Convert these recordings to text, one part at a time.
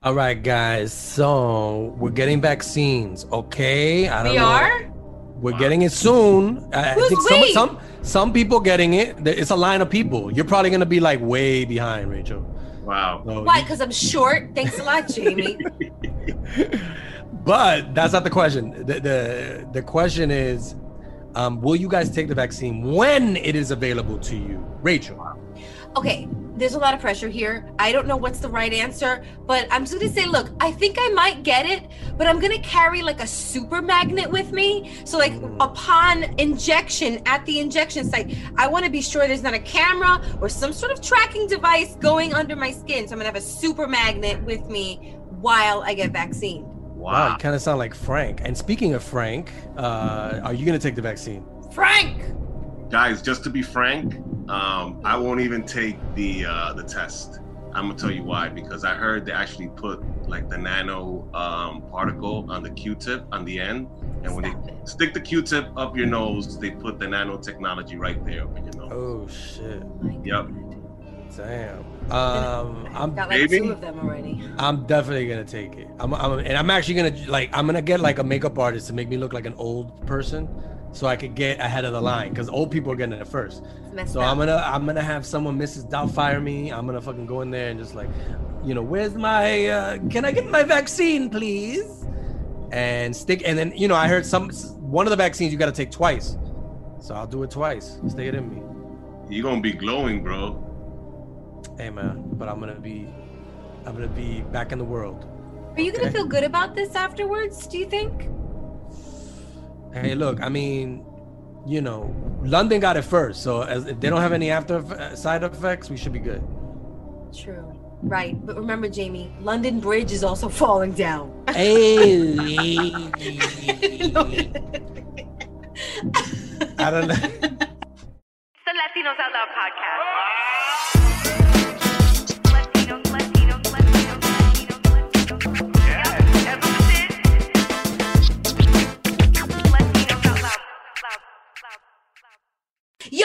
All right, guys. So we're getting vaccines, okay? I don't We know. are? We're getting it soon. I I think some, some some people getting it. It's a line of people. You're probably gonna be like way behind, Rachel. Wow. So Why? Because I'm short. Thanks a lot, Jamie. but that's not the question. The the, the question is, um, will you guys take the vaccine when it is available to you, Rachel? okay, there's a lot of pressure here. I don't know what's the right answer, but I'm just gonna say, look, I think I might get it, but I'm gonna carry like a super magnet with me. So, like, upon injection at the injection site, I want to be sure there's not a camera or some sort of tracking device going under my skin. So, I'm gonna have a super magnet with me while I get vaccine. Wow, Wow. you kind of sound like Frank. And speaking of Frank, uh, are you gonna take the vaccine? Frank! Guys, just to be frank, um, I won't even take the uh, the test. I'm gonna tell you why. Because I heard they actually put like the nano um, particle on the Q-tip on the end, and when Stop they it. stick the Q-tip up your nose, they put the nanotechnology right there up in your nose. Oh shit! Yep. Damn. Um, I'm Got like Maybe. two of them already. I'm definitely gonna take it. I'm, I'm and I'm actually gonna like I'm gonna get like a makeup artist to make me look like an old person, so I could get ahead of the line because old people are getting it first. So up. I'm gonna I'm gonna have someone Mrs. Doubtfire me. I'm gonna fucking go in there and just like, you know, where's my uh, can I get my vaccine, please? And stick and then you know I heard some one of the vaccines you got to take twice, so I'll do it twice. Stick it in me. You're gonna be glowing, bro. Hey man, but I'm gonna be I'm gonna be back in the world. Are you gonna Okay. feel good about this afterwards? Do you think? Hey, look, I mean, you know, London got it first, so as, if they don't have any after uh, side effects, we should be good. True. Right. But remember, Jamie, London Bridge is also falling down. Hey, I don't know. It's The Latinos Out Loud podcast.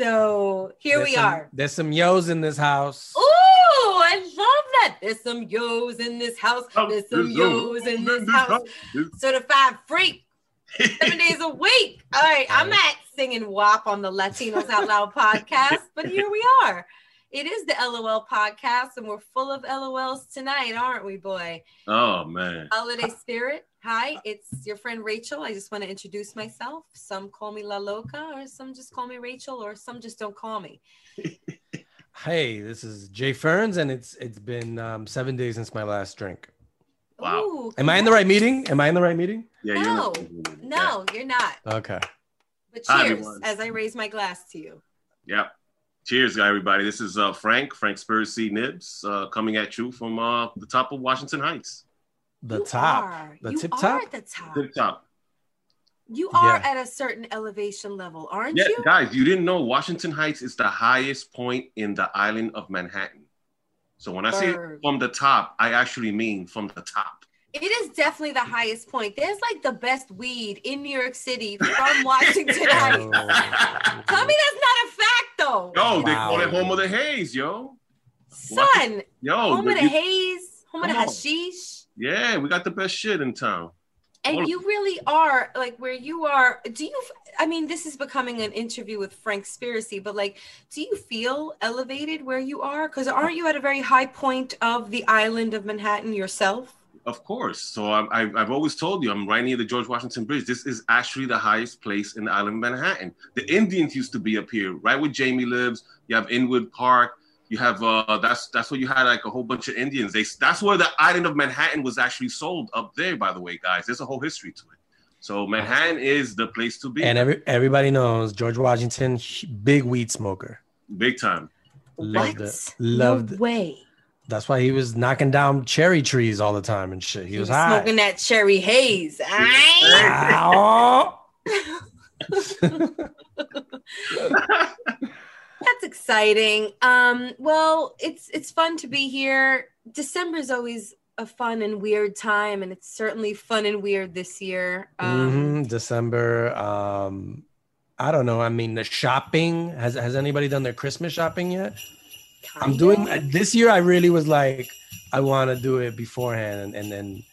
So here There's we some- are. There's some yos in this house. Ooh, I love that. There's some yos in this house. There's some yos in this house. Certified freak. Seven days a week. All right, I'm at singing WAP on the Latinos Out Loud podcast, but here we are. It is the LOL podcast, and we're full of LOLs tonight, aren't we, boy? Oh man. Holiday spirit. Hi, it's your friend Rachel. I just want to introduce myself. Some call me La Loca, or some just call me Rachel, or some just don't call me. Hey, this is Jay Ferns, and it's it's been um, seven days since my last drink. Wow. Ooh, Am I in the right meeting? Am I in the right meeting? Yeah, No, you're No, you're not. Okay. But Hi, cheers everyone. as I raise my glass to you. Yeah. Cheers, everybody. This is uh, Frank, Frankspiracy News, uh, coming at you from uh, the top of Washington Heights. The You top. are. The You tip are top. at the top. Tip top. You are Yeah. at a certain elevation level, aren't Yeah, you? guys, you didn't know Washington Heights is the highest point in the island of Manhattan. So when I say from the top, I actually mean from the top. It is definitely the highest point. There's like the best weed in New York City from Washington oh. Heights. Oh. Tell me that's not a fact, though. Yo, they call it home of the haze, yo. Son, Yo, home of the you- haze, home of the Come on. hashish. Yeah, we got the best shit in town. All And of- you really are like where you are. Do you? I mean, this is becoming an interview with Frankspiracy, but like, do you feel elevated where you are? Because aren't you at a very high point of the island of Manhattan yourself? Of course. So I, I, I've always told you, I'm right near the George Washington Bridge. This is actually the highest place in the island of Manhattan. The Indians used to be up here, right where Jamie lives. You have Inwood Park. You have uh, that's that's where you had like a whole bunch of Indians. They that's where the island of Manhattan was actually sold up there. By the way, guys, there's a whole history to it. So Manhattan is the place to be, And every, everybody knows George Washington, big weed smoker. big time. Loved what? it. Loved no it. way. That's why he was knocking down cherry trees all the time and shit. He, He was, was high. smoking that cherry haze. Aye. Ow. That's exciting. Um, well, it's it's fun to be here. December is always a fun and weird time, and it's certainly fun and weird this year. Um, Mhm, December. Um, I don't know. I mean, the shopping has has anybody done their Christmas shopping yet? I'm doing this year. I really was like, I want to do it beforehand, and, and then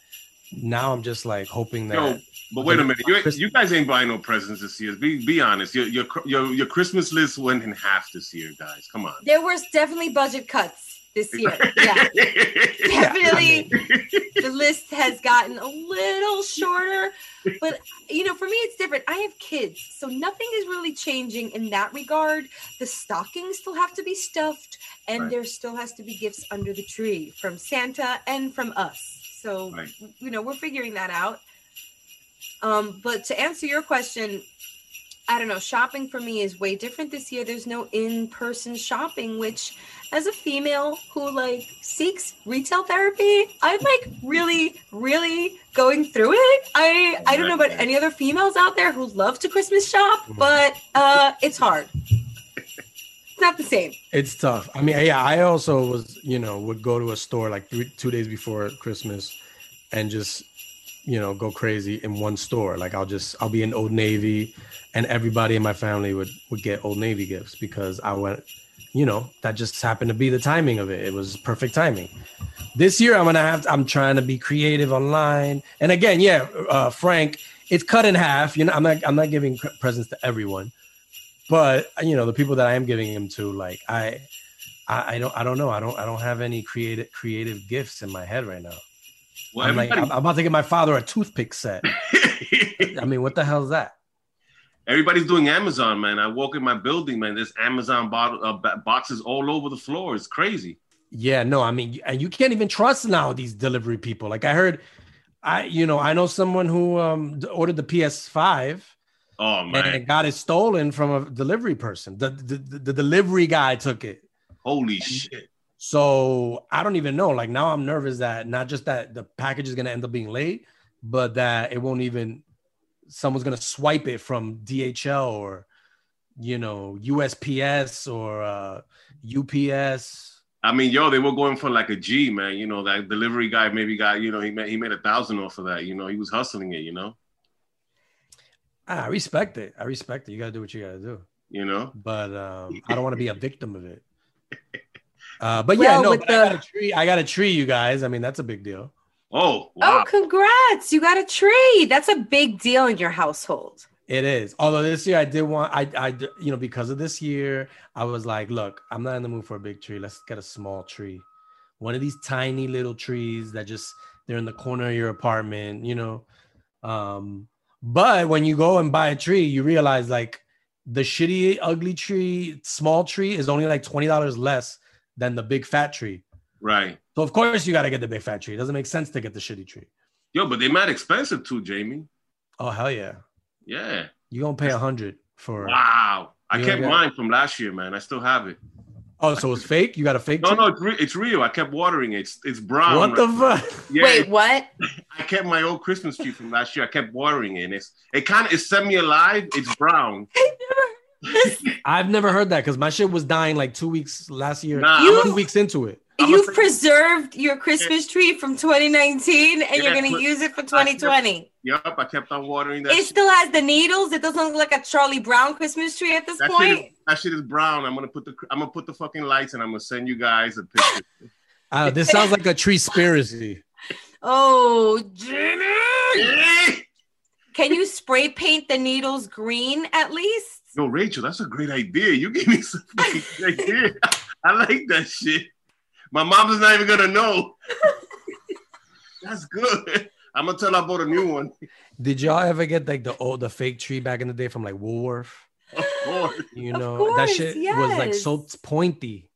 now I'm just like hoping that. Yo, but wait a minute, you, you guys ain't buying no presents this year. Be be honest. Your your your your Christmas list went in half this year, guys. Come on. There was definitely budget cuts this year. Yeah, definitely. the list has gotten a little shorter, but you know, for me, it's different. I have kids, so nothing is really changing in that regard. The stockings still have to be stuffed, and Right. there still has to be gifts under the tree from Santa and from us. So, Right. you know, we're figuring that out. Um, but to answer your question, I don't know. Shopping for me is way different this year. There's no in-person shopping, which, as a female who like seeks retail therapy, I'm like really, really going through it. I I don't know about any other females out there who love to Christmas shop, but uh, it's hard. It's not the same. It's tough. I mean, yeah, I also was, you know, would go to a store like three, two days before Christmas and just, you know, go crazy in one store. Like I'll just, I'll be in Old Navy and everybody in my family would, would get Old Navy gifts because I went, you know, that just happened to be the timing of it. It was perfect timing. This year I'm to have, I'm trying to be creative online. And again, yeah, uh, Frank, it's cut in half. You know, I'm not, I'm not giving presents to everyone but you know the people that I am giving them to, like I, I, I don't, I don't know, I don't, I don't have any creative creative gifts in my head right now. Well, I'm like, I'm, I'm about to get my father a toothpick set. I mean, what the hell is that? everybody's doing Amazon, man. I walk in my building, man. There's Amazon bottle, uh, boxes all over the floor. It's crazy. Yeah, no, I mean, and you can't even trust now these delivery people. Like I heard, I, you know, I know someone who um ordered the PS5 Oh man, it got it stolen from a delivery person. The, the the the delivery guy took it. holy shit! So I don't even know. Like now I'm nervous that not just that the package is gonna end up being late, but that it won't even someone's gonna swipe it from DHL or you know USPS or uh, UPS. I mean, yo, they were going for like a G, man. You know, that delivery guy maybe got, you know, he made he made a thousand off of that. You know, he was hustling it. You know, Ah, I respect it. I respect it. You gotta do what you gotta do. you know. But um, I don't want to be a victim of it. Uh, but yeah, no, with but I got a tree. I got a tree, you guys. I mean, that's a big deal. Oh wow! Oh, congrats! You got a tree. That's a big deal in your household. It is. Although this year I did want, I, I, you know, because of this year, I was like, look, I'm not in the mood for a big tree. Let's get a small tree. One of these tiny little trees that just they're in the corner of your apartment, you know. Um, but when you go and buy a tree, you realize like the shitty, ugly tree, small tree is only like twenty dollars less than the big fat tree. Right. So of course you got to get the big fat tree. It doesn't make sense to get the shitty tree. Yo, but they mad expensive too, Jamie. Oh hell yeah, Yeah. you gonna pay a hundred for? Wow. I kept got- mine from last year, man. I still have it. Oh, so it's fake? You got a fake? No, tree? no, it's, re- it's real. I kept watering it. It's, it's brown. What the fuck? Yeah, Wait, what? I kept my old Christmas tree from last year. I kept watering it. And it's it kind of it's semi alive. It's brown. I've never heard that because my shit was dying like two weeks last year. Nah, You- two weeks into it. I'm You've preserved your Christmas tree from 2019 and you're going to use it for 2020. Yep, I kept on watering that. It shit. still has the needles. It doesn't look like a Charlie Brown Christmas tree at this That shit, point. is, that shit is brown. I'm gonna put the I'm gonna put the fucking lights and I'm gonna send you guys a picture. Uh, this sounds like a tree conspiracy. Oh, Jimmy. Can you spray paint the needles green at least? Yo, Rachel, that's a great idea. You gave me some great idea. I like that shit. My mom's not even gonna know. that's good. I'm gonna tell her I bought a new one. Did y'all ever get like the old the fake tree back in the day from like Woolworth? Of course. You Of know that course, shit was like so pointy.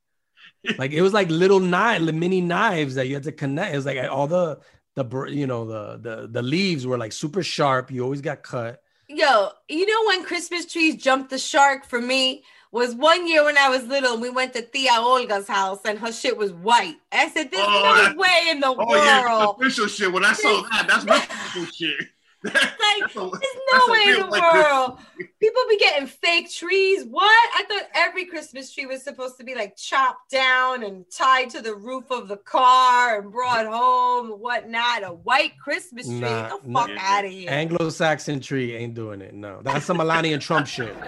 Like it was like little knife, mini knives that you had to connect. It was like all the the you know the the the leaves were like super sharp. You always got cut. Yo, you know when Christmas trees jumped the shark for me was one year when I was little. and We went to Tia Olga's house and her shit was white. I said, "There's Oh, no way in the Oh yeah, world." official shit. When I saw that, that's my official shit. Like, a- There's no way in real the white Christmas world. People be getting fake trees. What? I thought every Christmas tree was supposed to be like chopped down and tied to the roof of the car and brought home and whatnot. A white Christmas tree. Nah, Get the nah. fuck out of here. Anglo-Saxon tree ain't doing it. No, that's some Melania Trump shit.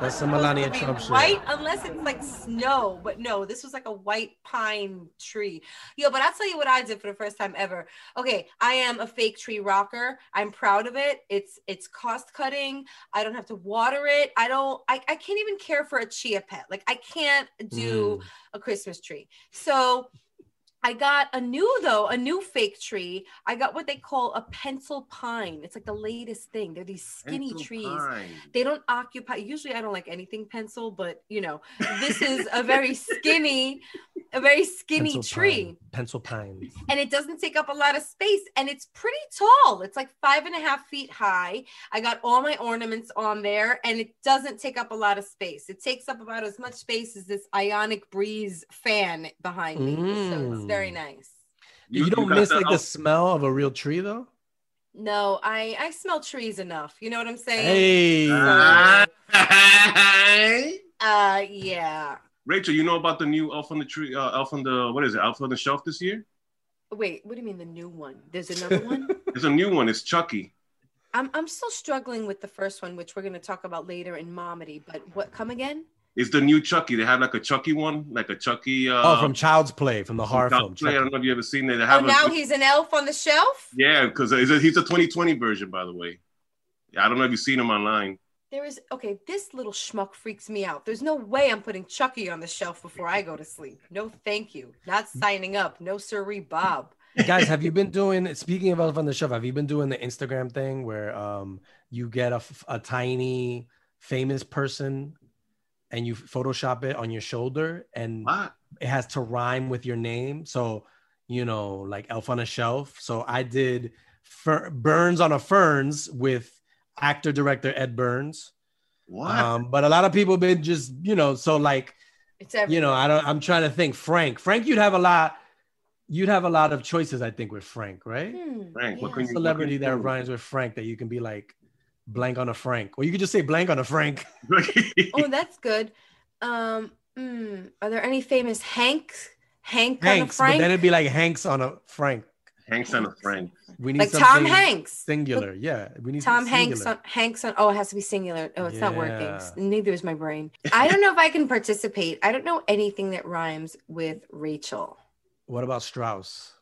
That's some Melania Trump shit. white unless it's like snow. But no, this was like a white pine tree. Yo, but I'll tell you what I did for the first time ever. Okay, I am a fake tree rocker. I'm proud of it. It's it's cost cutting. I don't have to water it. I don't I, I can't even care for a chia pet. Like I can't do Mm. a Christmas tree. So I got a new though, a new fake tree. I got what they call a pencil pine. It's like the latest thing. They're these skinny Pencil trees pine. they don't occupy usually i don't like anything pencil but you know this is a very skinny a very skinny Pencil tree pine. Pencil pine. and it doesn't take up a lot of space and it's pretty tall it's like five and a half feet high i got all my ornaments on there and it doesn't take up a lot of space it takes up about as much space as this ionic breeze fan behind me so it's Mm. Very nice You, don't got miss that like the smell of a real tree though. no i i smell trees enough you know what i'm saying Hey, Ah. uh yeah Rachel, you know about the new Elf on the Tree, uh, Elf on the what is it? Elf on the Shelf this year? wait what do you mean the new one there's another one There's a new one. It's Chucky. I'm I'm still struggling with the first one, which we're going to talk about later in Momedy. But what come again? It's the new Chucky. They have like a Chucky one, like a Chucky. Uh, oh, from Child's Play, from the horror Child film. Play. I don't know if you ever seen it. They Oh, have a- now he's an elf on the shelf. yeah, because he's a, 2020 version, by the way. Yeah, I don't know if you've seen him online. There is okay. This little schmuck freaks me out. There's no way I'm putting Chucky on the shelf before I go to sleep. No, thank you. Not signing up. No, sirree, Bob. Guys, have you been doing? Speaking of Elf on the Shelf, have you been doing the Instagram thing where um you get a tiny famous person and you Photoshop it on your shoulder and What? it has to rhyme with your name. So, you know, like Elf on a Shelf. So I did Fer- Burns on a Ferns with actor director Ed Burns. What? Um, but a lot of people been just, you know, so like, It's every. you know, I don't. I'm trying to think. Frank, Frank, you'd have a lot. You'd have a lot of choices, I think, with Frank, right? Hmm, Frank, what yeah. can you- Celebrity that do? rhymes with Frank that you can be like blank on a Frank, or you could just say blank on a Frank. Oh, that's good. Um, mm, are there any famous Hanks? Hank on a Hanks, but Frank? then it'd be like Hanks on a Frank. Hanks on a Frank. We need like Tom Hanks. singular. Yeah, we need Tom Hanks on Hanks on oh it has to be singular. Oh, it's not working. Neither is my brain. I don't know if I can participate. I don't know anything that rhymes with Rachel. What about Strauss?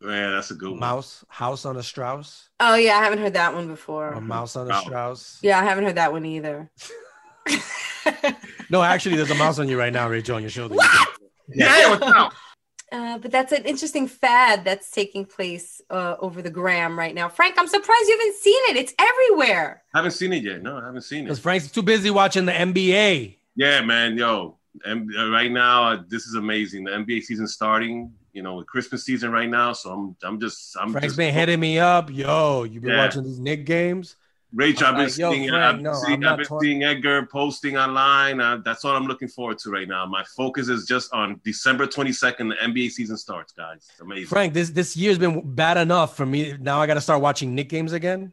Yeah, that's a good one. Mouse, house on a Strauss, Oh yeah, I haven't heard that one before. A mouse on a Wow. Strauss. yeah, I haven't heard that one either. No, actually, there's a mouse on you right now, Rachel, on your shoulder. What? Yeah, what's up? Uh, but that's an interesting fad that's taking place uh, over the gram right now. Frank, I'm surprised you haven't seen it. It's everywhere. I haven't seen it yet. No, I haven't seen it. Because. Frank's too busy watching the NBA. Yeah, man, yo, and uh, right now uh, this is amazing. The NBA season starting. You know, Christmas season right now. So I'm, I'm just, I'm Frank's just. been hitting me up. Yo, you've been Yeah. watching these Knick games? Rachel, I've been like, seeing, Frank, I've, no, seeing, I've been talk- seeing Edgar posting online. Uh, that's all I'm looking forward to right now. My focus is just on December 22nd. The NBA season starts, guys. It's amazing. Frank, this this year's been bad enough for me. Now I got to start watching Knick games again.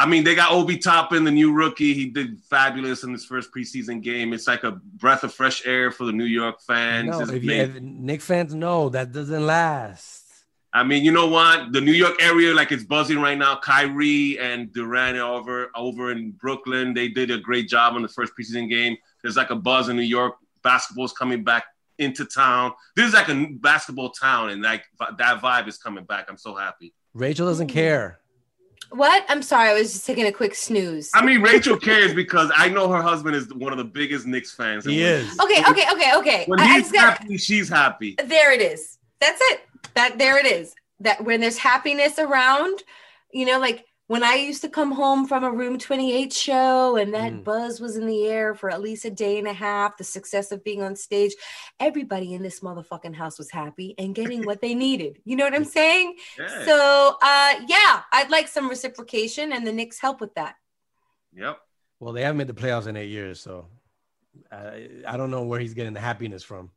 I mean, they got Obi Toppin, the new rookie. He did fabulous in his first preseason game. It's like a breath of fresh air for the New York fans. No, if you, if Knick fans know that doesn't last. I mean, you know what? The New York area, like it's buzzing right now. Kyrie and Durant over over in Brooklyn. They did a great job on the first preseason game. There's like a buzz in New York. Basketball's coming back into town. This is like a basketball town, and like that vibe is coming back. I'm so happy. Rachel doesn't care. What? I'm sorry, I was just taking a quick snooze. I mean, Rachel cares because I know her husband is one of the biggest Knicks fans. and He when- is. Okay, okay, okay, okay. When I, I he's just got happy, she's happy. there it is. That's it. That there it is. That when there's happiness around, you know, like when I used to come home from a Room 28 show and that Mm. buzz was in the air for at least a day and a half, the success of being on stage, everybody in this motherfucking house was happy and getting what they needed. You know what I'm saying? Yeah. So, uh, yeah, I'd like some reciprocation, and the Knicks help with that. yep. Well, they haven't made the playoffs in eight years, so I, I don't know where he's getting the happiness from.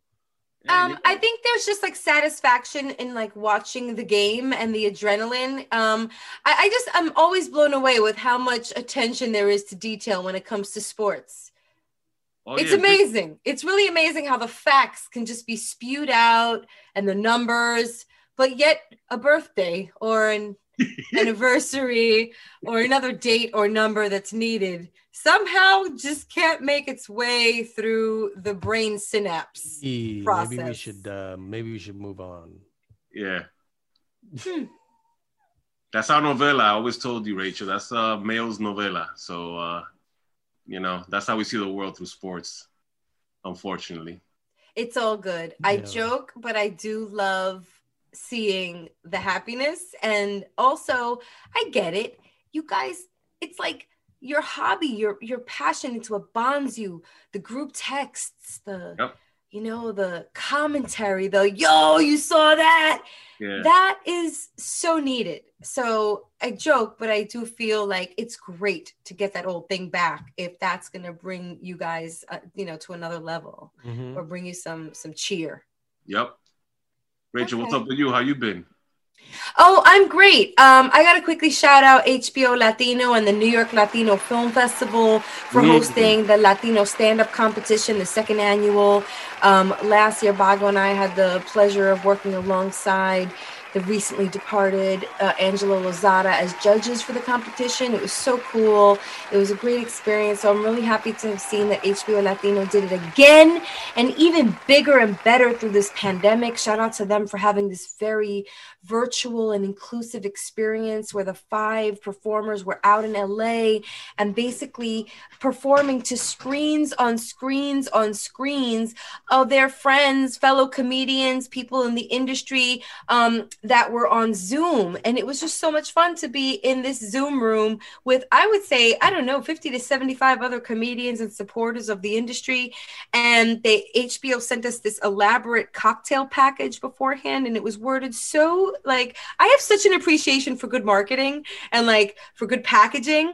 Um, I think there's just like satisfaction in like watching the game and the adrenaline. Um, I, I just I'm always blown away with how much attention there is to detail when it comes to sports. Oh, it's yeah, amazing. It's really amazing how the facts can just be spewed out and the numbers, but yet a birthday or an anniversary or another date or number that's needed somehow just can't make its way through the brain synapse. E, Maybe we should uh, maybe we should move on. Yeah. Hmm. That's our novella. I always told you, Rachel. That's uh male's novella. So uh, you know, that's how we see the world through sports, unfortunately. It's all good. I joke, but I do love seeing the happiness. And also, I get it. You guys, it's like your hobby, your your passion. It's what bonds you. The group texts, the Yep. you know, the commentary, the yo, you saw that. Yeah. That is so needed. So I joke, but I do feel like it's great to get that old thing back if that's gonna bring you guys, uh, you know, to another level Mhm. or bring you some some cheer. Yep. Rachel, what's up with you? How you been? Oh, I'm great. Um, I gotta quickly shout out HBO Latino and the New York Latino Film Festival for Mhm. hosting the Latino stand-up competition, the second annual. Um, last year, Bago and I had the pleasure of working alongside the recently departed uh, Angela Lozada as judges for the competition. It was so cool. It was a great experience. So I'm really happy to have seen that HBO Latino did it again and even bigger and better through this pandemic. Shout out to them for having this very virtual and inclusive experience where the five performers were out in LA and basically performing to screens on screens on screens of their friends, fellow comedians, people in the industry um, that were on Zoom. And it was just so much fun to be in this Zoom room with, I would say, I don't know, 50 to 75 other comedians and supporters of the industry. And they HBO sent us this elaborate cocktail package beforehand, and it was worded so like I have such an appreciation for good marketing and like for good packaging.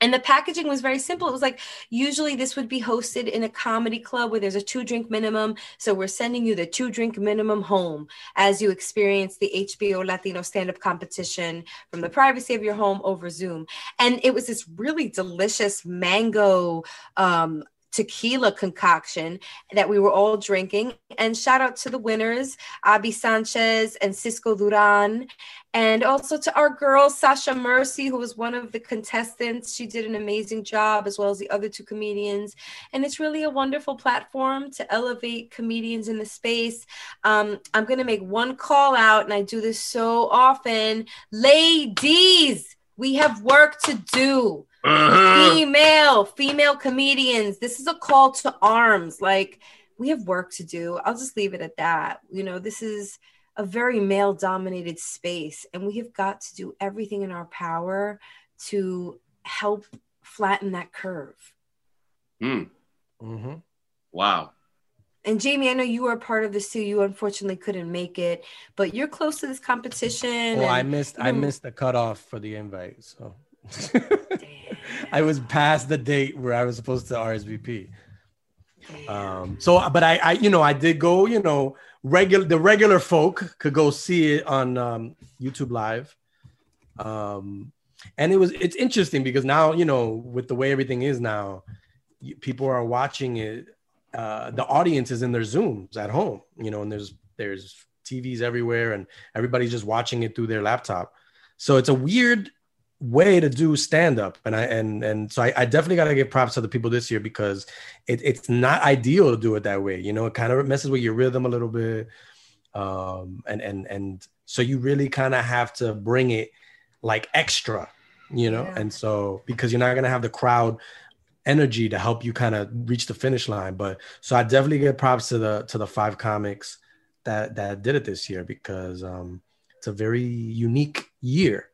And the packaging was very simple. It was like usually this would be hosted in a comedy club where there's a two drink minimum. So we're sending you the two drink minimum home as you experience the HBO Latino stand up competition from the privacy of your home over Zoom. And it was this really delicious mango um, tequila concoction that we were all drinking. And shout out to the winners, Abby Sanchez and Cisco Duran. And also to our girl, Sasha Merci, who was one of the contestants. She did an amazing job, as well as the other two comedians. And it's really a wonderful platform to elevate comedians in the space. Um, I'm going to make one call out, and I do this so often. Ladies, we have work to do Uh-huh. female female comedians this is a call to arms like we have work to do i'll just leave it at that you know this is a very male dominated space and we have got to do everything in our power to help flatten that curve Hmm. Mhm. Wow. and jamie i know you were a part of this too you unfortunately couldn't make it but you're close to this competition Well, I and- missed I missed the cutoff for the invite. So Damn. I was past the date where I was supposed to RSVP. Um, so, but I, I, you know, I did go, you know, regular, the regular folk could go see it on um, YouTube Live. Um, and it was, it's interesting because now, you know, with the way everything is now, you- people are watching it. Uh, the audience is in their Zooms at home, you know, and there's, there's TVs everywhere and everybody's just watching it through their laptop. So it's a weird way to do stand up and i and and so i, I definitely got to give props to the people this year because it, it's not ideal to do it that way you know? It kind of messes with your rhythm a little bit um and and and so you really kind of have to bring it like extra you know? Yeah. and so because you're not going to have the crowd energy to help you kind of reach the finish line. But so i definitely give props to the to the five comics that that did it this year because um it's a very unique year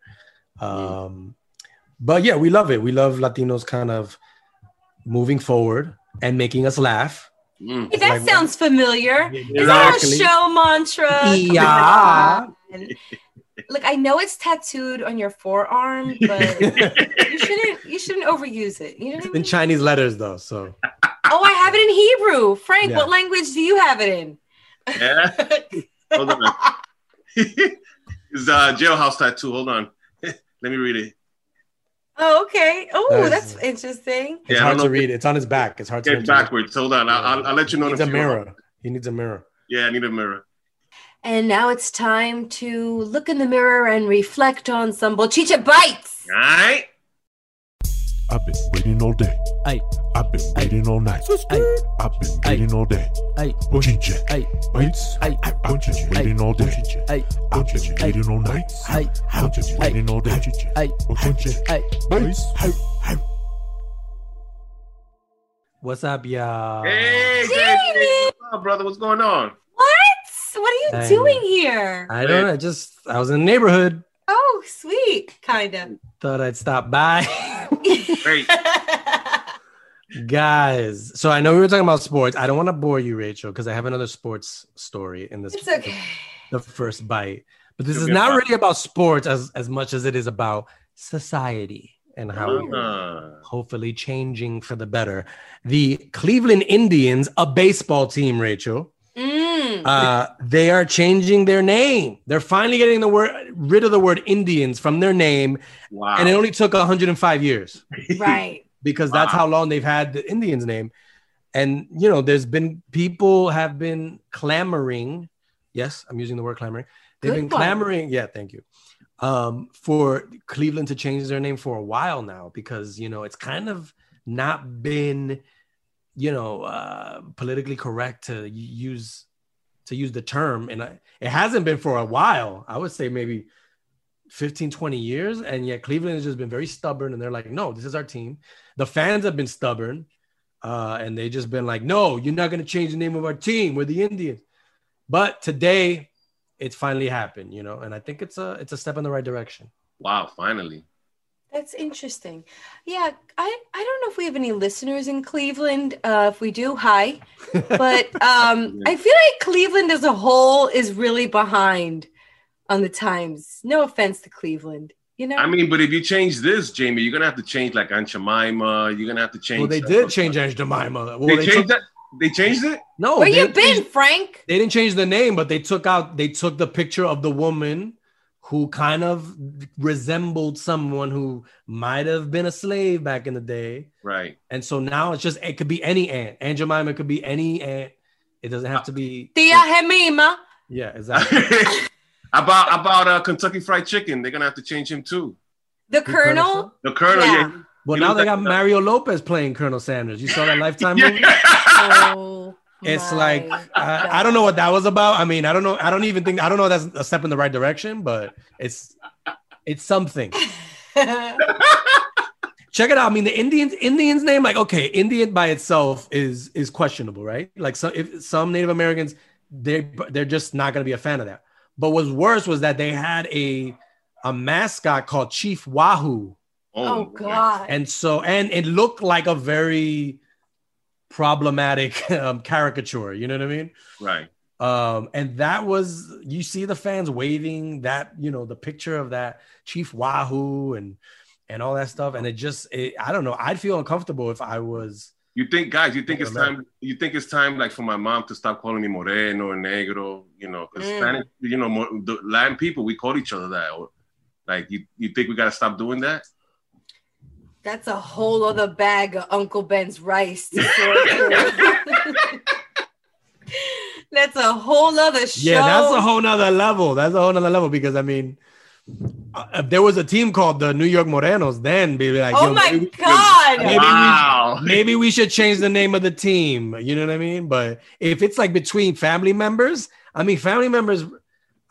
um, but yeah, we love it. We love Latinos kind of moving forward and making us laugh. Mm. Hey, that Like- sounds familiar. Is Exactly. that a show mantra? Yeah. Look, I know it's tattooed on your forearm, but you shouldn't you shouldn't overuse it. You know what I in mean? Chinese letters though, so Oh, I have it in Hebrew. Frank, Yeah. what language do you have it in? Yeah. Hold on. it's uh jailhouse tattoo. Hold on. Let me read it. Oh, okay. Oh, That's- that's interesting. it's Yeah, hard to know. read. It's on his back. It's hard to Get read. backwards. Hold on. I'll, I'll, I'll let you know. He needs a few- mirror. He needs a mirror. Yeah, I need a mirror. And now it's time to look in the mirror and reflect on some Bochinche bites. All right. I've been waiting all day. Ay, I've been waiting all night. ay, I've been waiting all day. ay, Bochinche. ay, Waits. ay, I've been waiting all day. ay, I've been waiting all night. ay, I've been waiting all day. ay, Bochinche. ay. Waits. What's up, y'all? Hey, Jamie! Jamie. What's up, brother? What's going on? What? What are you Dang. doing here? I don't know. I just I was in the neighborhood. Oh, sweet, kind of. Thought I'd stop by. Great. Guys, so I know we were talking about sports. I don't want to bore you, Rachel, because I have another sports story in this it's okay. the first bite. But this It'll is not bite. really about sports as, as much as it is about society and how we're Uh, hopefully changing for the better. The Cleveland Indians, a baseball team, Rachel, Mm. Uh, they are changing their name. They're finally getting the word rid of the word Indians from their name, wow. and it only took 105 years right. because that's how long they've had the Indians name. And you know, there's been people have been clamoring. Yes, I'm using the word clamoring. They've Good been one. clamoring. Yeah, thank you. Um, for Cleveland to change their name for a while now because you know it's kind of not been, you know, uh, politically correct to use to use the term, and I, it hasn't been for a while. I would say maybe 15, 20 years. And yet Cleveland has just been very stubborn. And they're like, no, this is our team. The fans have been stubborn. Uh, and they just been like, no, you're not going to change the name of our team. We're the Indians. But today it's finally happened, you know, and I think it's a it's a step in the right direction. wow, finally. That's interesting. Yeah, I, I don't know if we have any listeners in Cleveland. Uh, if we do, hi. But um, I feel like Cleveland as a whole is really behind on the times. No offense to Cleveland, you know. I mean, but if you change this, Jamie, you're gonna have to change like Aunt Jemima. You're gonna have to change. well, they did change Aunt Jemima. Well, They, they changed took- that. They changed it. No, Where you been, change- Frank? they didn't change the name, but they took out they took the picture of the woman who kind of resembled someone who might have been a slave back in the day. Right. And so now it's just it could be any aunt. Aunt Jemima could be any aunt. It doesn't have to be Tia Hemima. yeah, exactly. about about uh, Kentucky Fried Chicken, they're gonna have to change him too. The Colonel. The Colonel. Yeah. Yeah. Well, You now know they that- got Mario Lopez playing Colonel Sanders. You saw that Lifetime movie? Oh, It's my like I, I don't know what that was about. I mean, I don't know. I don't even think I don't know if that's a step in the right direction, but it's it's something. Check it out. I mean, the Indians Indians name, like okay, Indian by itself is is questionable, right? Like some if some Native Americans, they they're just not gonna be a fan of that. But what's worse was that they had a a mascot called Chief Wahoo. oh, oh. God. And so, and it looked like a very problematic um, caricature. You know what I mean? Right. Um, and that was you see the fans waving that, you know, the picture of that Chief Wahoo and and all that stuff. And it just, it, I don't know. I'd feel uncomfortable if I was. You think, guys? You think it's man. time? You think it's time, like, for my mom to stop calling me moreno or negro? You know, 'cause Mm. Spanish, you know, more, the Latin people, we call each other that. Or, like, you, you think we gotta stop doing that? That's a whole other bag of Uncle Ben's rice. to sort through. that's a whole other show. Yeah, that's a whole nother level. That's a whole nother level because I mean, uh, if there was a team called the New York Morenos, then be like, Oh my maybe, god! Maybe we- wow. maybe we should change the name of the team. You know what I mean? But if it's like between family members, I mean, family members,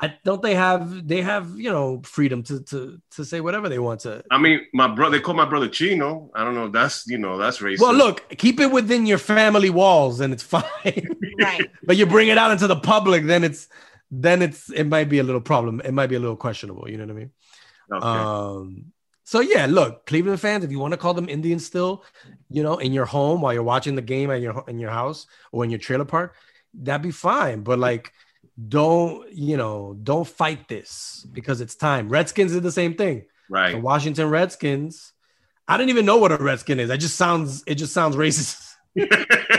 I don't they have they have you know freedom to to to say whatever they want to. I mean, my brother, they call my brother Chino. I don't know. That's you know, that's racist. Well, look, keep it within your family walls, and it's fine. Right. but you bring it out into the public, then it's then it's it might be a little problem. It might be a little questionable. You know what I mean? Okay. Um, so yeah, look, Cleveland fans, if you want to call them Indians still, you know, in your home while you're watching the game at your in your house or in your trailer park, that'd be fine. But like, don't you know, don't fight this because it's time. Redskins did the same thing. The right. Washington Redskins. I didn't even know what a redskin is. It just sounds it just sounds racist.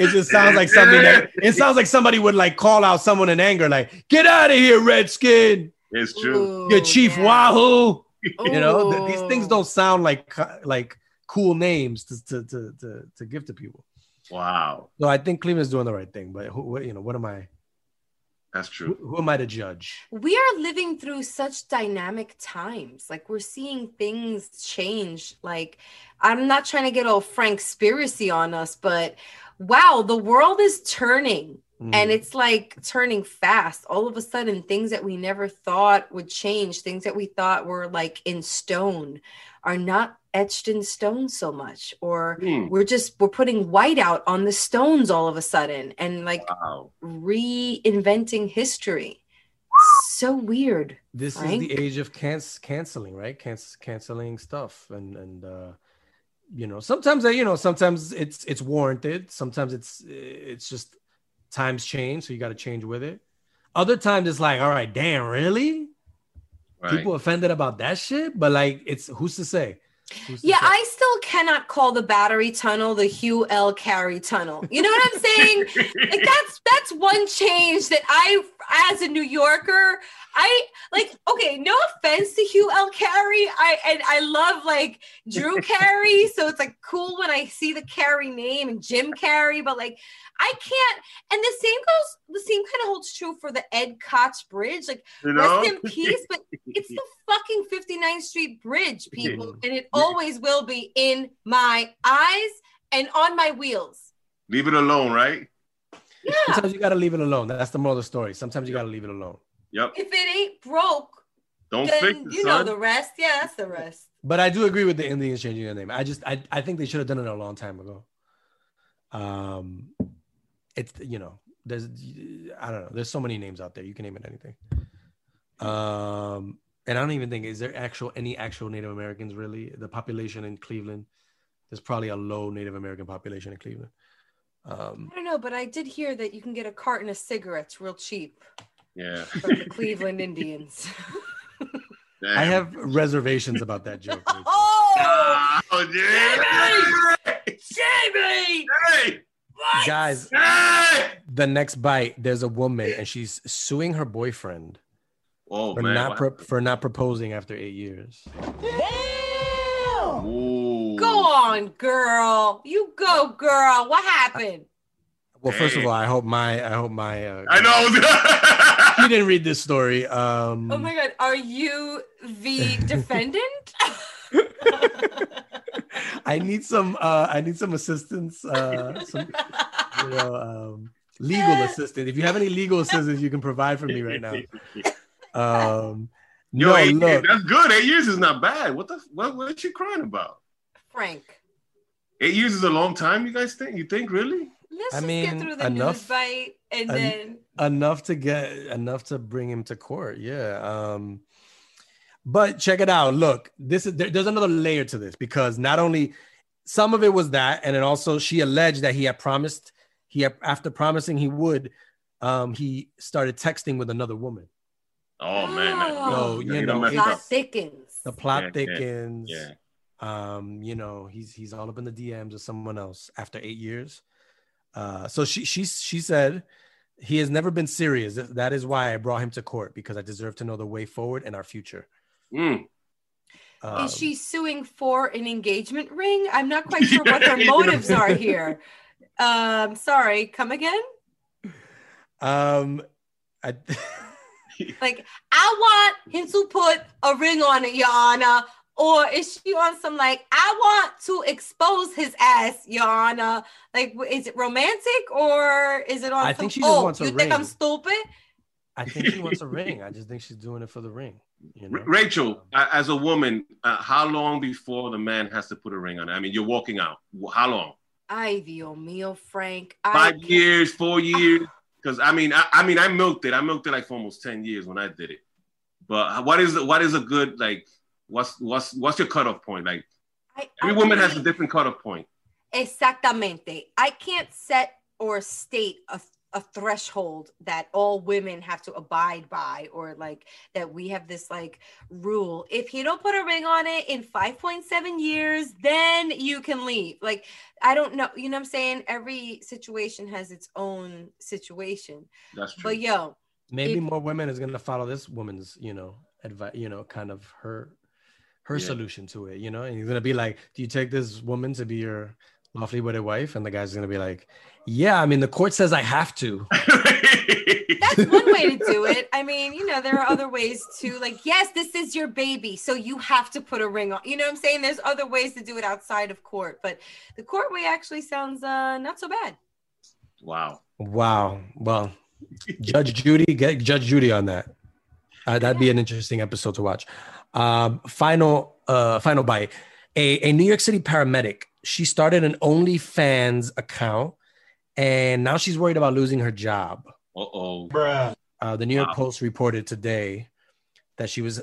It just sounds like something that it sounds like somebody would like call out someone in anger, like, get out of here, Redskin. it's true. Your chief yeah. Wahoo. You know, th- these things don't sound like like cool names to to, to to to give to people. Wow, So I think Cleveland's doing the right thing, but who, what, you know, what am I? That's Who, true. who am I to judge? we are living through such dynamic times like we're seeing things change like i'm not trying to get all frank spiracy on us but wow the world is turning Mm. and it's like turning fast all of a sudden things that we never thought would change things that we thought were like in stone are not etched in stone so much or Hmm. we're just we're putting white out on the stones all of a sudden and like Wow. reinventing history so weird this Frank? is the age of canc- canceling, right? Canc- canceling stuff, and and uh, you know, sometimes uh, you know, sometimes it's it's warranted. Sometimes it's it's just times change, so you got to change with it. Other times it's like, all right, damn, really? Right. People offended about that shit, but like, it's who's to say? Who's to Yeah, say? I still cannot call the battery tunnel the Hugh L. Carey tunnel. You know what I'm saying? like that's that's one change that I, as a New Yorker, I like. Okay, no offense to Hugh L. Carey, I and I love like Drew Carey, so it's like cool when I see the Carey name and Jim Carrey, but like I can't. And the same goes. The same kind of holds true for the Ed Koch Bridge. Like you know? rest in peace, but it's the fucking 59th Street Bridge, people, and it always will be in my eyes and on my wheels. Leave it alone, right? Yeah. Sometimes you got to leave it alone. That's the moral of the story. Sometimes you got to leave it alone. Yep. If it ain't broke, Don't fix it, you know the rest. Yeah, that's the rest. But I do agree with the Indians changing their name. I just I, I think they should have done it a long time ago. Um, it's you know there's I don't know there's so many names out there you can name it anything. Um, and I don't even think is there actual any actual Native Americans really the population in Cleveland. There's probably a low Native American population in Cleveland. Um, I don't know, but I did hear that you can get a carton of cigarettes real cheap yeah. from the Cleveland Indians. Damn. I have reservations about that joke. Oh, Oh, yeah. Jamie! Hey! Guys, Hey! the next bite, there's a woman and she's suing her boyfriend Oh, for man. not pro- for not proposing after eight years. Ooh. Go on, girl. You go, girl. What happened? Well, first of all, I hope my I hope my uh, I know. She didn't read this story. Um, Oh my god, are you the defendant? I need some uh, I need some assistance. Uh, some you know um, legal assistance. If you have any legal assistance, you can provide for me right now. Um, Yo, no, eight, look, that's good. Eight years is not bad. What the what? What are you crying about? Frank, Eight years is a long time. You guys think? You think really? let's I just mean, get through the enough- news bite and en- then enough to get enough to bring him to court. Yeah. Um, but check it out. Look, this is there, there's another layer to this because not only some of it was that, and then also she alleged that he had promised he had after promising he would, um, he started texting with another woman. Oh man, that- Oh, you he know, done messed it's- plot thickens. The plot Yeah, yeah, thickens. Yeah. Um, you know, he's he's all up in the DMs of someone else after eight years. Uh, so she she she said he has never been serious. That is why I brought him to court because I deserve to know the way forward and our future. Mm. Um, Is she suing for an engagement ring? I'm not quite sure what their motives are here. Um, sorry, come again? Um, I, Like, I want him to put a ring on it, Your Honor. Or is she on some like, I want to expose his ass, Your Honor? Like, is it romantic or is it on? I some, think she just oh, wants a you think I'm stupid? I think she wants a ring. I just think she's doing it for the ring. You know? Rachel, a- as a woman, uh, how long before the man has to put a ring on? it? I mean, you're walking out. How long? Ay, Dios mío, Frank. Five can't- years, four years? Because I mean, I, I mean, I milked it. I milked it like for almost ten years when I did it. But what is what is a good like? What's what's what's your cutoff point? Like I- every I woman has a different cutoff point. Exactamente. I can't set or state a, a threshold that all women have to abide by or like that we have this like rule. If you don't put a ring on it in 5.7 years, then you can leave. Like, I don't know. You know what I'm saying? Every situation has its own situation. That's true. But yo, Maybe if- more women is gonna follow this woman's, you know, advice, you know, kind of her her Yeah. solution to it, you know, and he's gonna be like, Do you take this woman to be your lawfully wedded wife? And the guy's gonna be like, Yeah, I mean the court says I have to. that's one way to do it. I mean, you know, there are other ways to like, yes, this is your baby, so you have to put a ring on. You know what I'm saying? There's other ways to do it outside of court, but the court way actually sounds uh not so bad. wow. Wow. Well, Judge Judy, get Judge Judy on that. Uh, that'd be an interesting episode to watch. Um, final, uh, final bite. A, a New York City paramedic. She started an OnlyFans account, and now she's worried about losing her job. Uh oh. Uh, the New York Wow. Post reported today that she was.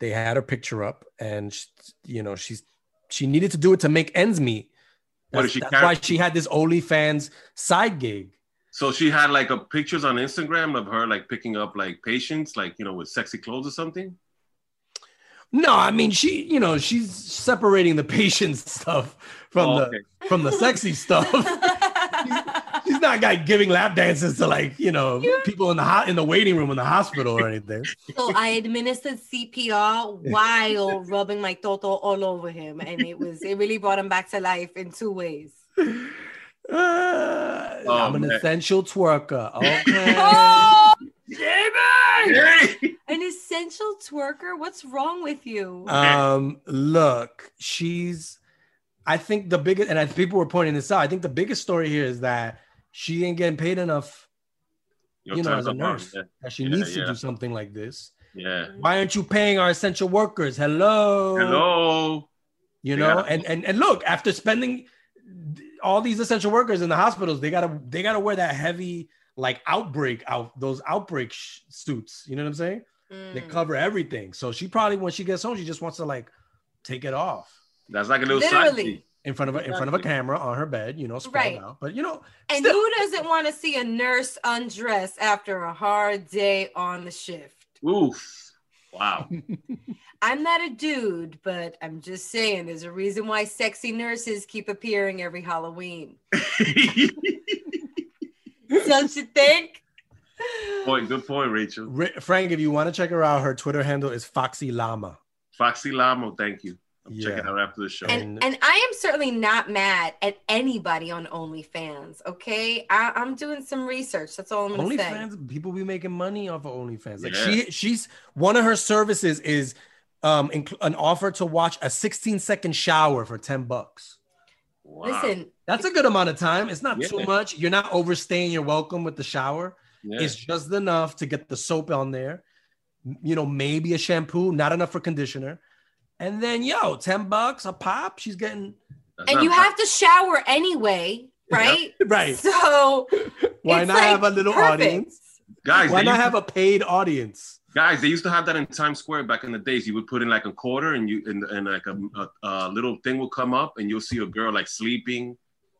They had her picture up, and sh you know she's she needed to do it to make ends meet. What, That's, is she that's carry- why she had this OnlyFans side gig. So she had like a pictures on Instagram of her like picking up like patients, like you know, with sexy clothes or something. No, I mean she, you know, she's separating the patient stuff from Oh, the okay. from the sexy stuff. she's not like giving lap dances to like you know people in the hot in the waiting room in the hospital or anything. so I administered CPR while rubbing my toto all over him, and it was it really brought him back to life in two ways. Uh, Oh, I'm an man. essential twerker. Okay. Oh, Hey! an essential twerker? What's wrong with you? um, look, she's. I think the biggest, and as people were pointing this out, I think the biggest story here is that she ain't getting paid enough. Your you know, as a nurse, Yeah. that she Yeah, needs to do something like this. yeah. Why aren't you paying our essential workers? Hello. Hello. You know, Yeah. and and and look, after spending all these essential workers in the hospitals, they gotta they gotta wear that heavy like outbreak out those outbreak sh- suits. You know what I'm saying? They Mm. cover everything. So she probably when she gets home, she just wants to like take it off That's like a little Literally. in front of a, in front of a camera on her bed. You know, sprawled Right. out. But you know, And still- who doesn't want to see a nurse undress after a hard day on the shift? Oof. Wow. I'm not a dude, but I'm just saying there's a reason why sexy nurses keep appearing every Halloween. Don't you think? point. Good point, Rachel. Ri- Frank, if you want to check her out, her Twitter handle is Foxy Llama. Foxy Lamo, thank you. I'm Yeah. checking out after the show. And and I am certainly not mad at anybody on OnlyFans. Okay, I, I'm doing some research. That's all I'm gonna say. OnlyFans, people be making money off of OnlyFans. Like Yeah. she, she's one of her services is um inc- an offer to watch a 16 second shower for 10 bucks. wow. Listen, That's a good amount of time. It's not too much. You're not overstaying your welcome with the shower. Yeah. It's just enough to get the soap on there. You know, maybe a shampoo, not enough for conditioner. And then yo, 10 bucks a pop. She's getting That's and you bad. have to shower anyway, right? right. So Why not like have a little perfect. audience? guys. Why not used to- have a paid audience? Guys, they used to have that in Times Square back in the days. You would put in like a quarter, and you and, and like a, a, a little thing will come up, and you'll see a girl like sleeping,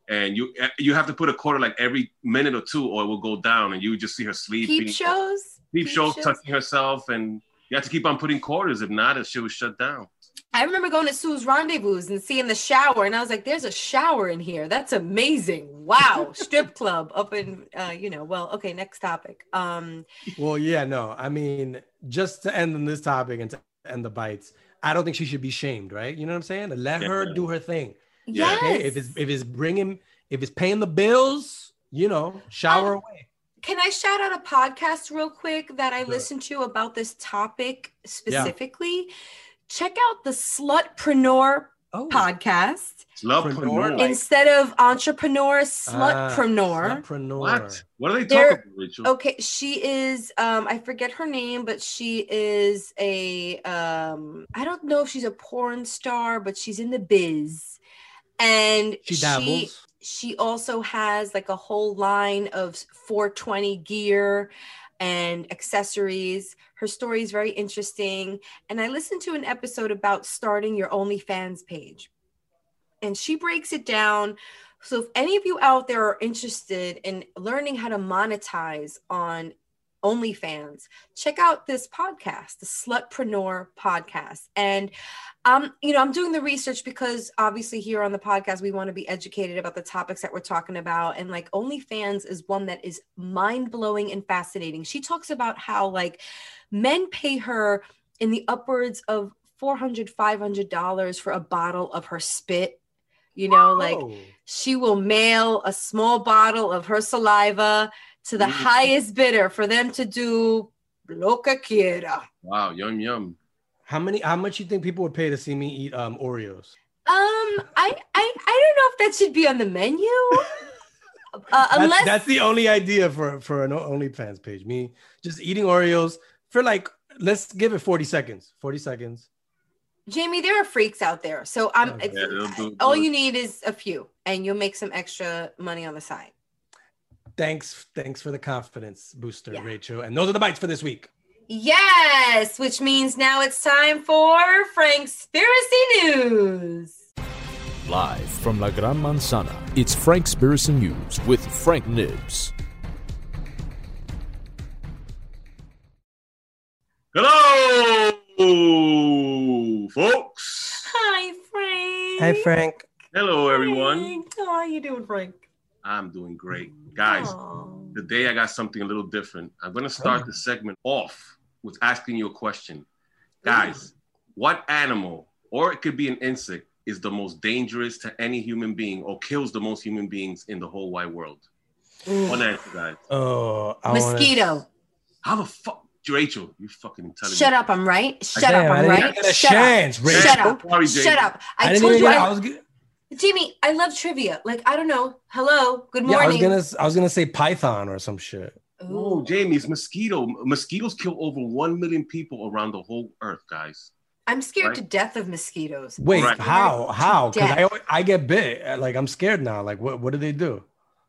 and you you have to put a quarter like every minute or two, or it will go down, and you just see her sleeping. peep shows. Peep shows, touching herself, and you have to keep on putting quarters. If not, the shit was shut down. I remember going to Sue's Rendezvous and seeing the shower, and I was like, "There's a shower in here. That's amazing! Wow, strip club up in, uh, you know." Well, okay, next topic. Um, Well, yeah, no. I mean, just to end on this topic and to end the bites, I don't think she should be shamed, right? You know what I'm saying? Let her do her thing. Yeah. yes. Okay. If it's if it's bringing if it's paying the bills, you know, shower Um, away. Can I shout out a podcast real quick that I Sure. listened listened to about this topic specifically? Check out the Slutpreneur Oh, podcast Slutpreneur. Instead of entrepreneur, ah, slutpreneur. slutpreneur. What? What are they They're- talking about, Rachel? Okay, she is um I forget her name, but she is a um I don't know if she's a porn star, but she's in the biz. And She dabbles. she also has like a whole line of 420 gear and accessories. Her story is very interesting. And I listened to an episode about starting your OnlyFans page. And she breaks it down. So if any of you out there are interested in learning how to monetize on OnlyFans, check out this podcast, the Slutpreneur podcast. And um, you know, I'm doing the research because obviously here on the podcast we want to be educated about the topics that we're talking about. And like OnlyFans is one that is mind-blowing and fascinating. She talks about how like men pay her in the upwards of 400 500 dollars for a bottle of her spit you know like Oh. she will mail a small bottle of her saliva to the Mm. highest bidder for them to do loca quiera. Wow, yum yum. How many? How much you think people would pay to see me eat um Oreos? Um, I, I, I don't know if that should be on the menu. Uh, That's, unless that's the only idea for for an OnlyFans page. Me just eating Oreos for like let's give it forty seconds. Forty seconds. Jamie, there are freaks out there. So I'm. Okay. it's- Yeah, they'll do- all you need is a few, and you'll make some extra money on the side. Thanks, thanks for the confidence booster, Yeah. Rachel. And those are the bites for this week. Yes, which means now it's time for Frankspiracy News. Live from La Gran Manzana, it's Frankspiracy News with Frank Nibs. Hello, folks. Hi, Frank. Hi, Frank. Hello, everyone. Frank. How are you doing, Frank? I'm doing great. Guys, Aw. today I got something a little different. I'm going to start Oh. the segment off with asking you a question. Guys, what animal, or it could be an insect, is the most dangerous to any human being or kills the most human beings in the whole wide world? One answer, guys. Oh, I wanna- Mosquito. How the fuck, Rachel? You fucking intelligent. Shut up, I'm right. Shut Damn, up, I I'm right. even get a Shut up. chance, Rachel. Shut up. Sorry, Shut up. I, I, told you. I, I was. G- Jamie, I love trivia. Like, I don't know. Hello. Good morning. Yeah, I was morning. gonna. I was gonna say Python or some shit. Oh, Jamie's mosquito. Mosquitoes kill over 1 million people around the whole earth, guys. I'm scared Right. to death of mosquitoes. Wait, Right. how? How? Because I always- I get bit. Like I'm scared now. Like what? What do they do?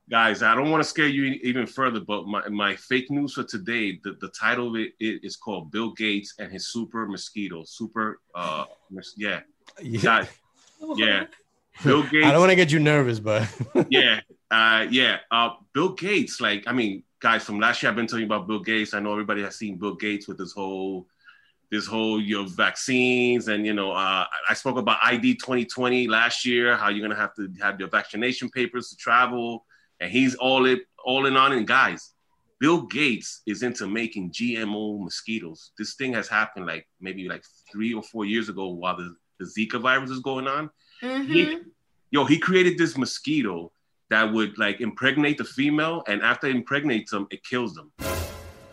Guys, I don't want to scare you even further, but my, my fake news for today, the, the title of it i- is called Bill Gates and his super mosquito. Super, uh, mos- yeah, guys, yeah. Bill Gates. I don't want to get you nervous, but yeah, uh, yeah. Uh, Bill Gates, like, I mean, guys, from last year I've been telling you about Bill Gates. I know everybody has seen Bill Gates with this whole, this whole your vaccines, and you know, uh, I spoke about ID 2020 last year, how you're gonna have to have your vaccination papers to travel, and he's all it, all in on. And guys, Bill Gates is into making GMO mosquitoes. This thing has happened like maybe like three or four years ago while the, the Zika virus is going on Mhm. he, yo, he created this mosquito that would like impregnate the female, and after it impregnates them, it kills them.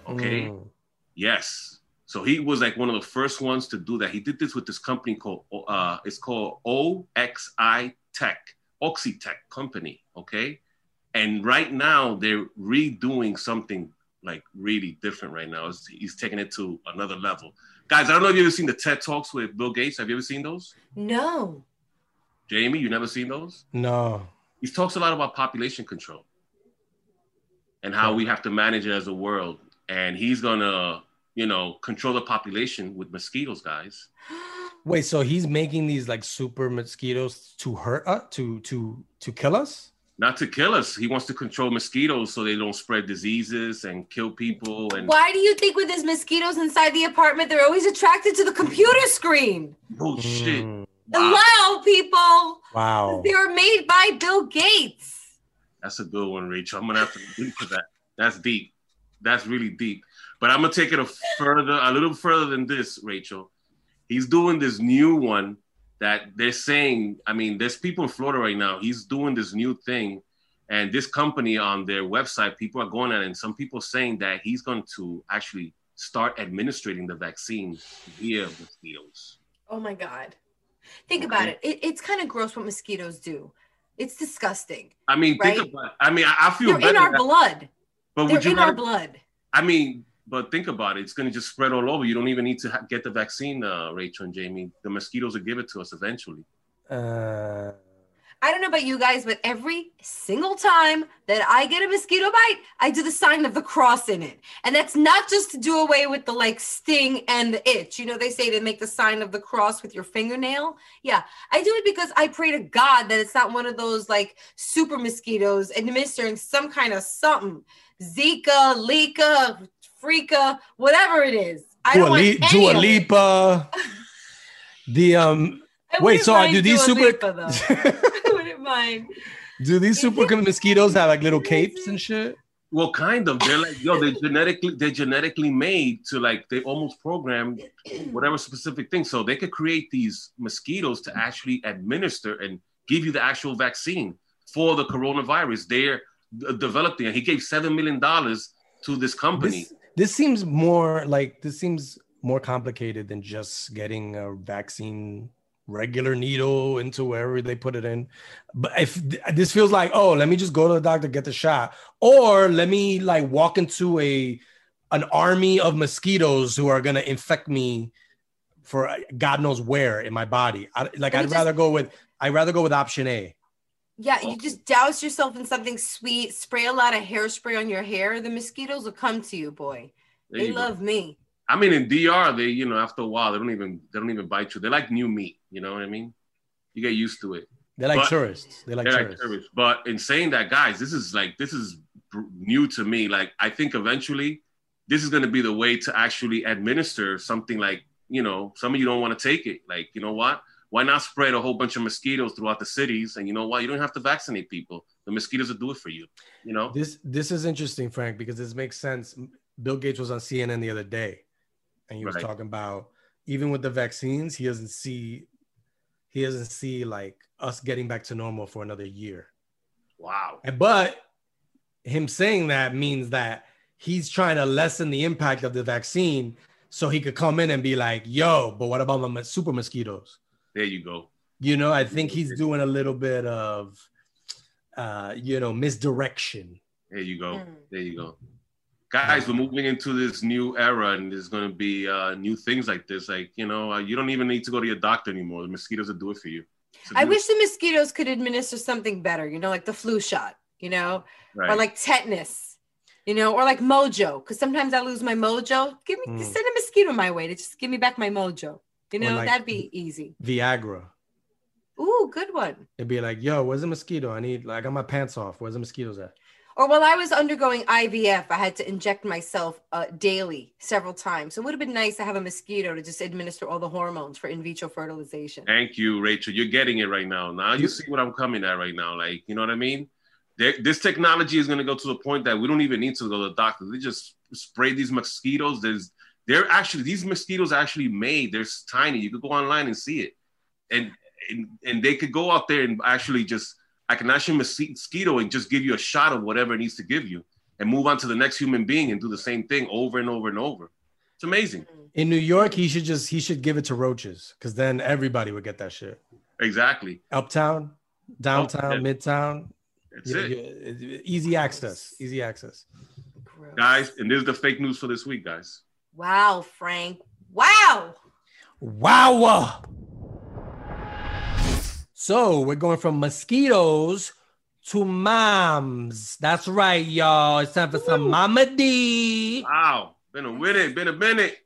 Okay. Mm. Yes. So he was like one of the first ones to do that. He did this with this company called uh, it's called OXI Tech, Oxitec Company. Okay. And right now they're redoing something like really different right now. It's- he's taking it to another level. Guys, I don't know if you've ever seen the TED Talks with Bill Gates. Have you ever seen those? No. Jamie, you never seen those? No. he talks a lot about population control and how we have to manage it as a world. And he's gonna, you know, control the population with mosquitoes, guys. Wait, so he's making these like super mosquitoes to hurt us, to to to kill us? not to kill us. He wants to control mosquitoes so they don't spread diseases and kill people. And Why do you think with his mosquitoes inside the apartment, they're always attracted to the computer screen? bullshit. Mm, Wow. Hello, people. wow. They were made by Bill Gates. That's a good one, Rachel. I'm gonna have to think for that. That's deep. That's really deep. But I'm gonna take it a further, a little further than this, Rachel. He's doing this new one that they're saying. I mean, there's people in Florida right now. He's doing this new thing, and this company on their website, people are going at it, and some people saying that he's going to actually start administering the vaccine via mosquitoes. Oh my God. Think about it. it it's kind of gross what mosquitoes do. It's disgusting. I mean, Right. think about. I mean, I, I feel They're better. in our that- blood. but They're would you in rather, our blood. I mean, but think about it. It's going to just spread all over. You don't even need to ha- get the vaccine, uh, Rachel and Jamie. The mosquitoes will give it to us eventually. Uh, I don't know about you guys, but every single time that I get a mosquito bite, I do the sign of the cross in it. And that's not just to do away with the like sting and the itch. You know, they say to make the sign of the cross with your fingernail. Yeah, I do it because I pray to God that it's not one of those like super mosquitoes administering some kind of something. Zika, Lika, Freaka, whatever it is. I don't Dua, want Li- Dua. Lipa. The um I Wait, so are- mind do these Dua super Lipa, though. Mind. do these super mosquitoes have like little capes and shit? Well, kind of. They're like, yo, they're genetically they're genetically made to like they almost programmed whatever specific thing. So they could create these mosquitoes to actually administer and give you the actual vaccine for the coronavirus. They're d- developing it. He gave seven million dollars to this company. This this seems more like this seems more complicated than just getting a vaccine regular needle into wherever they put it in. But if this feels like, oh, let me just go to the doctor get the shot, or let me like walk into a an army of mosquitoes who are gonna infect me for uh, God knows where in my body. I, like I'd just- rather go with I'd rather go with option A. Yeah, you just douse yourself in something sweet, spray a lot of hairspray on your hair. The mosquitoes will come to you, boy. There They you go. love me. I mean, in DR, they you know after a while they don't even they don't even bite you. They like new meat. You know what I mean? You get used to it. They're like But- tourists. They like They're like tourists. tourists. But in saying that, guys, this is like this is new to me. Like I think eventually this is going to be the way to actually administer something like you know some of you don't want to take it. Like you know what? Why not spread a whole bunch of mosquitoes throughout the cities? And you know what? You don't have to vaccinate people. The mosquitoes will do it for you. You know? This this is interesting, Frank, because this makes sense. Bill Gates was on CNN the other day, and he was Right. talking about even with the vaccines, he doesn't see he doesn't see like us getting back to normal for another year. Wow. And- But him saying that means that he's trying to lessen the impact of the vaccine, so he could come in and be like, "Yo, but what about my super mosquitoes?" There you go. You know, I think he's doing a little bit of, uh, you know, misdirection. There you go. Mm. There you go. Guys, we're moving into this new era, and there's going to be uh, new things like this. Like, you know, uh, you don't even need to go to your doctor anymore. The mosquitoes will do it for you. So I do- wish the mosquitoes could administer something better, you know, like the flu shot, you know, right. or like tetanus, you know, or like mojo. Because sometimes I lose my mojo. Give me, Mm. send a mosquito my way to just give me back my mojo. You know, like- that'd be easy. Viagra. Ooh, good one. It'd be like, yo, where's the mosquito? I need, like, I got my pants off. Where's the mosquitoes at? Or while I was undergoing IVF, I had to inject myself uh, daily several times. So it would have been nice to have a mosquito to just administer all the hormones for in vitro fertilization. Thank you, Rachel. You're getting it right now. Now you see what I'm coming at right now. Like, you know what I mean? There, this technology is going to go to the point that we don't even need to go to the doctor. They just spray these mosquitoes. There's, they're actually these mosquitoes are actually made. They're tiny. You could go online and see it, and and, and they could go out there and actually just I can actually mosquito and just give you a shot of whatever it needs to give you, and move on to the next human being and do the same thing over and over and over. It's amazing. Mm-hmm. In New York, he should just, he should give it to roaches because then everybody would get that shit. Exactly. Uptown, downtown, oh, yeah. midtown. That's Yeah, it. yeah, easy access. Easy access. Gross. guys. And this is the fake news for this week, guys. Wow, Frank. Wow. Wow. So we're going from mosquitoes to moms. That's right, y'all. It's time for some Momedy. Wow, been a minute, been a minute.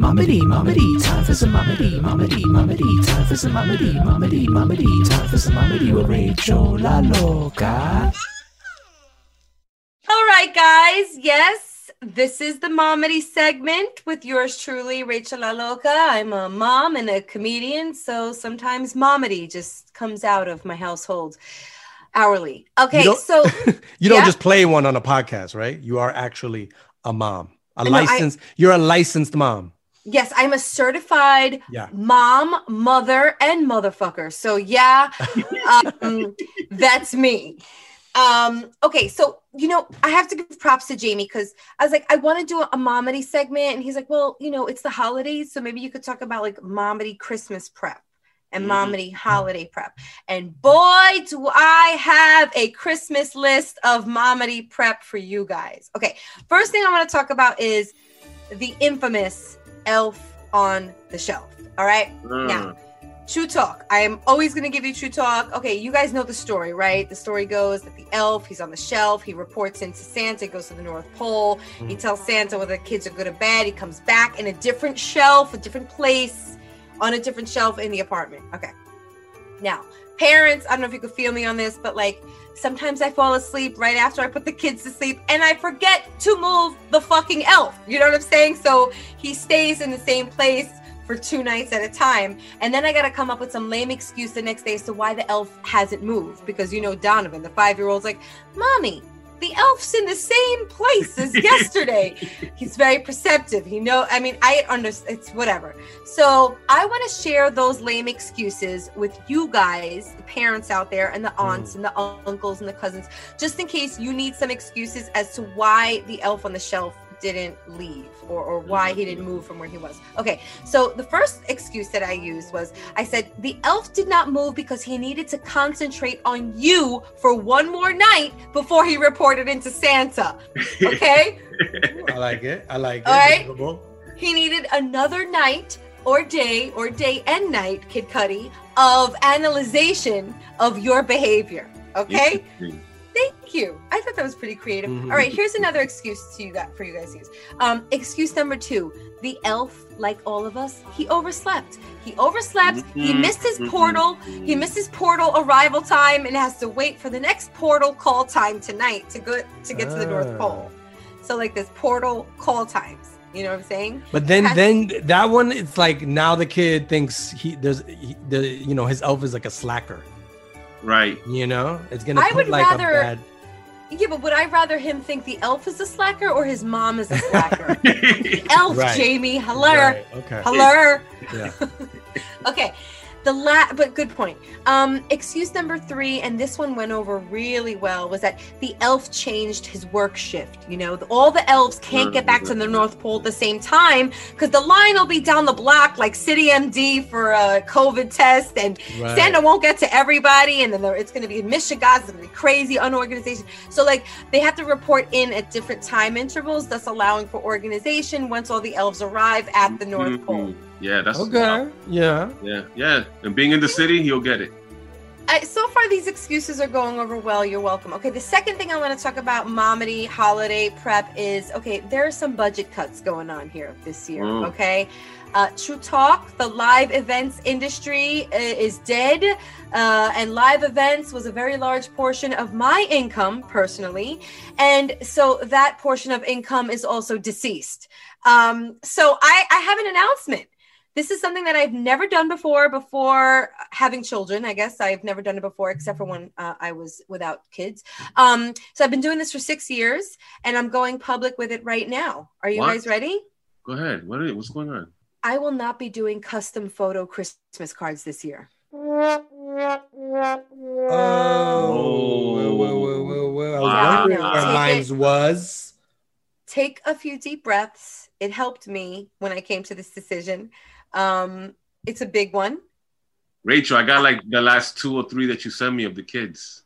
Momedy, momedy, time for some momedy, momedy, momedy, time for some momedy, momedy, momedy, time for some momedy with Rachel La Loca. All right, guys. Yes, this is the Momedy segment with yours truly, Rachel La Loca. I'm a mom and a comedian, so sometimes Momedy just comes out of my household hourly. Okay, You so You don't Yeah. just play one on a podcast, right? You are actually a mom, a No, I- licensed. you're a licensed mom. yes, I'm a certified Yeah. mom, mother, and motherfucker. So yeah, um, that's me. Um, okay, so you know, I have to give props to Jamie because I was like, I want to do a, a momedy segment, and he's like, Well, you know, it's the holidays, so maybe you could talk about like momedy Christmas prep and Mhm. momedy holiday prep. And boy, do I have a Christmas list of momedy prep for you guys. Okay, first thing I want to talk about is the infamous elf on the shelf. All right. Mm. Now, true talk. I am always going to give you true talk. Okay, you guys know the story, right? The story goes that the elf, he's on the shelf, he reports into Santa, goes to the North Pole. He mm. tells Santa whether the kids are good or bad. He comes back in a different shelf, a different place, on a different shelf in the apartment. Okay. Now, parents, I don't know if you could feel me on this, but like sometimes I fall asleep right after I put the kids to sleep and I forget to move the fucking elf. You know what I'm saying? So he stays in the same place for two nights at a time. And then I got to come up with some lame excuse the next day as to why the elf hasn't moved. Because you know, Donovan, the five year old's like, Mommy, the elf's in the same place as yesterday. He's very perceptive. He know. I mean, I understand. It's whatever. So I want to share those lame excuses with you guys, the parents out there, and the mm. aunts and the uncles and the cousins, just in case you need some excuses as to why the elf on the shelf didn't leave or, or why he didn't move from where he was. Okay, so the first excuse that I used was I said the elf did not move because he needed to concentrate on you for one more night before he reported into Santa. Okay? I like it. I like it. All right. He needed another night or day or day and night, Kid Cudi, of analyzation of your behavior. Okay? Thank you. I thought that was pretty creative. Mhm. All right, here's another excuse to you got for you guys to use. Um, excuse number two: the elf, like all of us, he overslept. He overslept. He Mhm, missed his mhm, portal. He mhm. missed his portal arrival time and has to wait for the next portal call time tonight to go to get to the North Ah. Pole. So like this portal call times. You know what I'm saying? But then, Has- then that one, it's like now the kid thinks he there's he, the you know his elf is like a slacker. Right. You know, it's gonna I would like rather- a bad. Yeah, but would I rather him think the elf is a slacker or his mom is a slacker? elf, Right. Jamie. Hello. Right, okay. Hello. Yeah. Okay. The la but good point. Um, excuse number three, and this one went over really well, was that the elf changed his work shift. You know, the- all the elves can't get back to the North Pole at the same time because the line will be down the block like City MD for a COVID test, and Right. Santa won't get to everybody, and then it's going to be in Michigan. It's going to be crazy unorganization. So like they have to report in at different time intervals, thus allowing for organization once all the elves arrive at the North Pole. Yeah, that's Okay. Yeah. Yeah, yeah. And being in the city, he'll get it. I, so far, these excuses are going over well. You're welcome. Okay, the second thing I want to talk about, Momedy holiday prep, is okay. There are some budget cuts going on here this year. Mm. Okay, uh, true talk. The live events industry is dead, uh, and live events was a very large portion of my income personally, and so that portion of income is also deceased. Um, so I, I have an announcement this is something that I've never done before. Before having children, I guess I've never done it before, except for when uh, I was without kids. Um, so I've been doing this for six years, and I'm going public with it right now. Are you What? guys ready? Go ahead. What is, what's going on? I will not be doing custom photo Christmas cards this year. Oh. Well, well, well, well, well. I was Wow. wondering where take mine's was. Take a few deep breaths. It helped me when I came to this decision. Um, it's a big one. Rachel, I got like the last two or three that you sent me of the kids.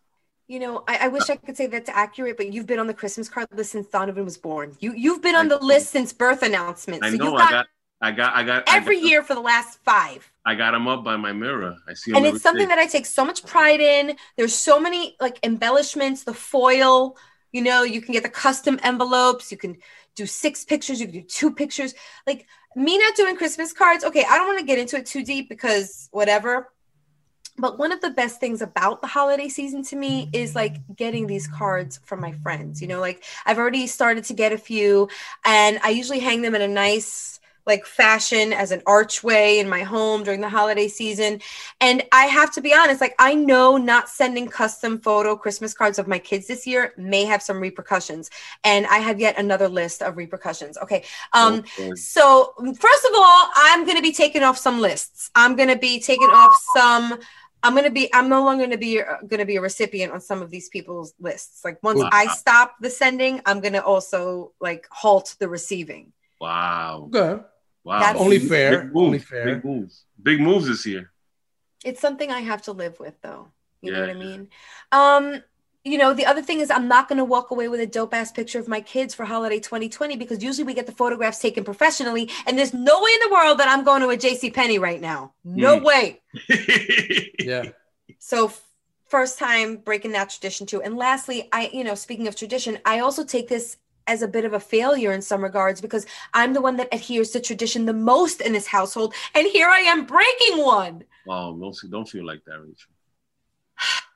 You know, I, I wish I could say that's accurate, but you've been on the Christmas card list since Donovan was born. You you've been on the list since birth announcements. I So know you've I got, got I got I got I every got- year for the last five. I got them up by my mirror. I see And it's something day. that I take so much pride in. There's so many like embellishments, the foil, you know, you can get the custom envelopes, you can do six pictures, you can do two pictures. Like me not doing Christmas cards. Okay, I don't want to get into it too deep because whatever. But one of the best things about the holiday season to me is like getting these cards from my friends. You know, like I've already started to get a few, and I usually hang them in a nice like fashion as an archway in my home during the holiday season. And I have to be honest, like I know not sending custom photo Christmas cards of my kids this year may have some repercussions. And I have yet another list of repercussions. Okay. Um Okay. so first of all, I'm gonna be taking off some lists. I'm gonna be taking off some I'm gonna be. I'm no longer gonna be gonna be a recipient on some of these people's lists. Like once Wow. I stop the sending, I'm gonna also like halt the receiving. Wow. Okay. Wow. That's- Only fair. Big moves. Only fair. Big moves. Big moves this year. It's something I have to live with, though. You know what I mean? Um, you know, the other thing is I'm not gonna walk away with a dope ass picture of my kids for holiday 2020 because usually we get the photographs taken professionally, and there's no way in the world that I'm going to a JC Penney right now. No Mm. way. Yeah. So first time breaking that tradition too. And lastly, I, you know, speaking of tradition, I also take this as a bit of a failure in some regards because I'm the one that adheres to tradition the most in this household. And here I am breaking one. Wow, don't don't feel like that, Rachel.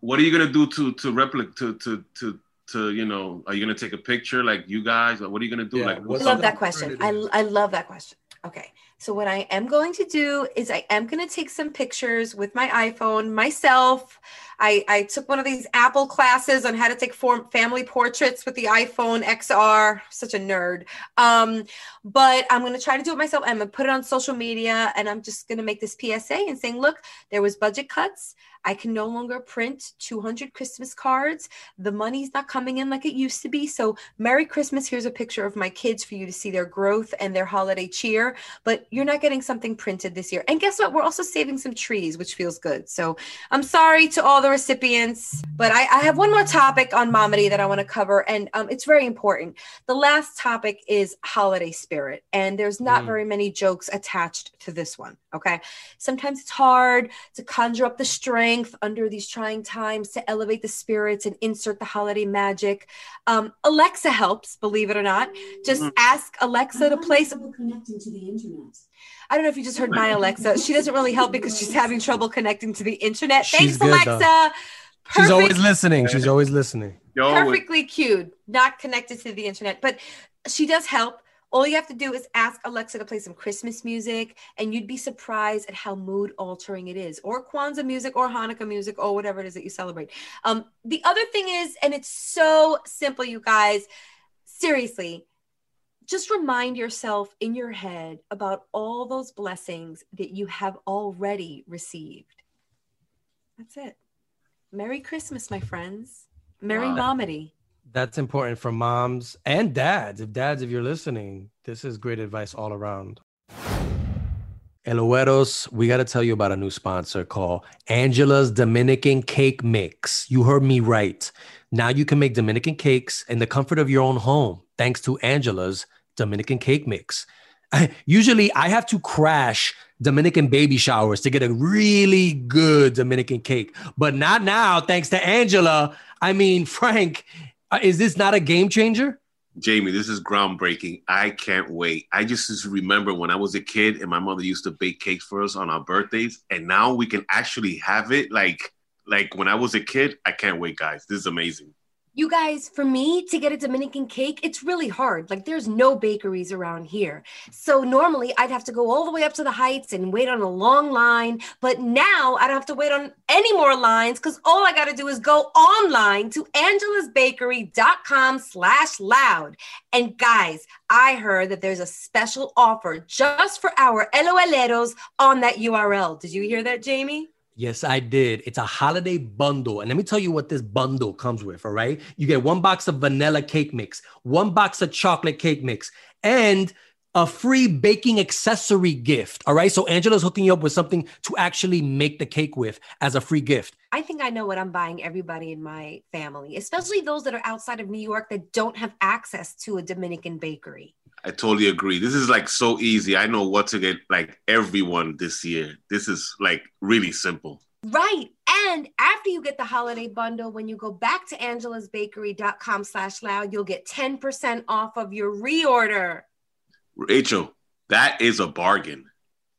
What are you gonna do to to replicate to to to to you know? Are you gonna take a picture like you guys? Or what are you gonna do? Yeah, like I love that question. I. I love that question. Okay. So what I am going to do is I am going to take some pictures with my iPhone myself. I, I took one of these Apple classes on how to take form, family portraits with the iPhone XR. Such a nerd. Um, but I'm going to try to do it myself. I'm going to put it on social media and I'm just going to make this PSA and saying, look, there was budget cuts. I can no longer print 200 Christmas cards. The money's not coming in like it used to be. So Merry Christmas. Here's a picture of my kids for you to see their growth and their holiday cheer. But you're not getting something printed this year. And guess what? We're also saving some trees, which feels good. So I'm sorry to all the recipients, but I, I have one more topic on Momedy that I want to cover, and um, it's very important. The last topic is holiday spirit, and there's not Mm. very many jokes attached to this one. Okay. Sometimes it's hard to conjure up the strength under these trying times to elevate the spirits and insert the holiday magic. Um, Alexa helps, believe it or not. Just Mm. ask Alexa to play some. connecting to the internet. I don't know if you just heard my Alexa. She doesn't really help because she's having trouble connecting to the internet. She's Thanks, good, Alexa. though. She's always listening. She's always listening. Perfectly cued, not connected to the internet, but she does help. All you have to do is ask Alexa to play some Christmas music, and you'd be surprised at how mood altering it is, or Kwanzaa music, or Hanukkah music, or whatever it is that you celebrate. Um, the other thing is, and it's so simple, you guys, seriously, just remind yourself in your head about all those blessings that you have already received. That's it. Merry Christmas, my friends. Merry Wow. Momedy. That's important for moms and dads. If dads, if you're listening, this is great advice all around. LOLeros, we got to tell you about a new sponsor called Angela's Dominican Cake Mix. You heard me right. Now you can make Dominican cakes in the comfort of your own home thanks to Angela's Dominican Cake Mix. Usually I have to crash Dominican baby showers to get a really good Dominican cake, but not now thanks to Angela. I mean, Frank, Uh, is this not a game changer? Jamie, this is groundbreaking. I can't wait. I just to remember when I was a kid and my mother used to bake cakes for us on our birthdays, and now we can actually have it like like when I was a kid. I can't wait, guys. This is amazing. You guys, for me to get a Dominican cake, it's really hard. Like, there's no bakeries around here. So, normally I'd have to go all the way up to the heights and wait on a long line. But now I don't have to wait on any more lines because all I got to do is go online to angelasbakery.com slash loud. And guys, I heard that there's a special offer just for our LOLeros on that URL. Did you hear that, Jamie? Yes, I did. It's a holiday bundle. And let me tell you what this bundle comes with. All right. You get one box of vanilla cake mix, one box of chocolate cake mix, and a free baking accessory gift. All right. So Angela's hooking you up with something to actually make the cake with as a free gift. I think I know what I'm buying everybody in my family, especially those that are outside of New York that don't have access to a Dominican bakery. I totally agree. This is like so easy. I know what to get like everyone this year. This is like really simple. Right. And after you get the holiday bundle, when you go back to angelasbakery.com slash loud, you'll get 10% off of your reorder. Rachel, that is a bargain.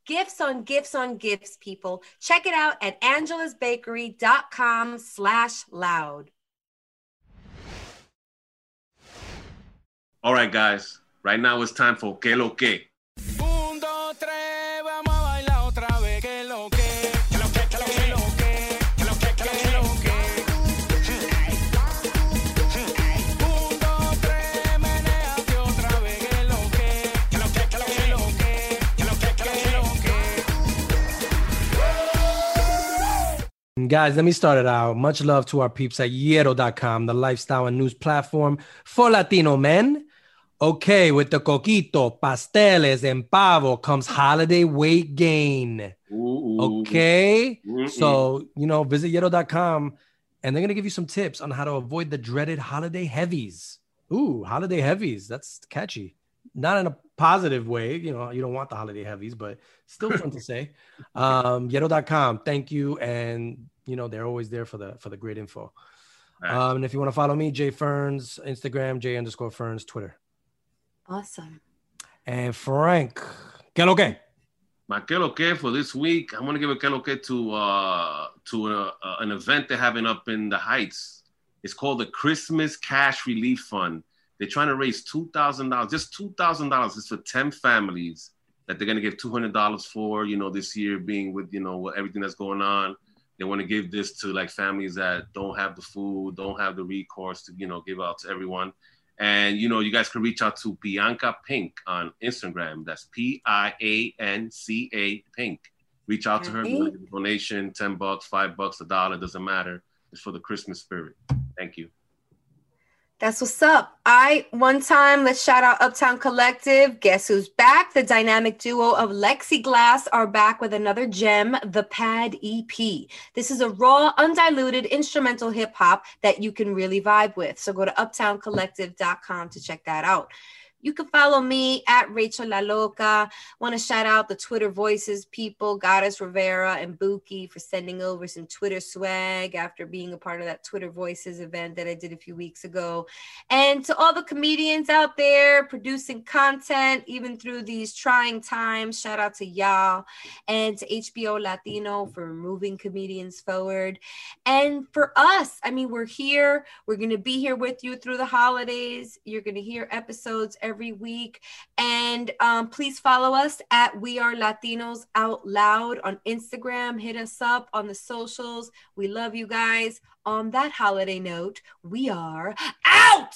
Gifts on gifts on gifts, people. Check it out at angelasbakery.com slash loud. All right, guys. Right now it's time for Que Lo Que. Un, dos, tres, vamos a bailar otra vez. Que lo que, que lo que, que lo que, que lo que, que lo que, que lo que. Un, dos, tres, menéate otra vez. Que lo que, que lo que, que lo que, que lo que, que lo que, que lo que. Guys, let me start it out. Much love to our peeps at Yero.com, the lifestyle and news platform for Latino men. Okay, with the coquito, pasteles, and pavo comes holiday weight gain. Ooh, Okay. Mm-mm. So, you know, visit Yero.com and they're going to give you some tips on how to avoid the dreaded holiday heavies. Ooh, holiday heavies. That's catchy. Not in a positive way. You know, you don't want the holiday heavies, but still fun to say. Um, Yero.com. Thank you. And, you know, they're always there for the, for the great info. Right. Um, and if you want to follow me, Jay Ferns, Instagram, J underscore Ferns, Twitter. Awesome. And Frank, que lo que? My Que Lo Que for this week, I'm gonna give a Que Lo Que to uh to a, uh, an event they're having up in the Heights. It's called the Christmas Cash Relief Fund. They're trying to raise two thousand dollars, just two thousand dollars. It's for ten families that they're gonna give two hundred dollars for. You know, this year being with you know everything that's going on. They want to give this to like families that don't have the food, don't have the recourse to you know give out to everyone. And you know, you guys can reach out to Bianca Pink on Instagram. That's P I A N C A Pink. Reach out to her. Donation, ten bucks, five bucks, a dollar doesn't matter. It's for the Christmas spirit. Thank you. That's what's up. I one time let's shout out Uptown Collective. Guess who's back? The dynamic duo of Lexi Glass are back with another gem, the Pad EP. This is a raw, undiluted instrumental hip hop that you can really vibe with. So go to uptowncollective.com to check that out. You can follow me at Rachel La Loca. Want to shout out the Twitter voices people, Goddess Rivera and Buki for sending over some Twitter swag after being a part of that Twitter Voices event that I did a few weeks ago. And to all the comedians out there producing content, even through these trying times, shout out to y'all and to HBO Latino for moving comedians forward. And for us, I mean, we're here. We're going to be here with you through the holidays. You're going to hear episodes every week. And um, please follow us at We Are Latinos Out Loud on Instagram. Hit us up on the socials. We love you guys. On that holiday note, we are out.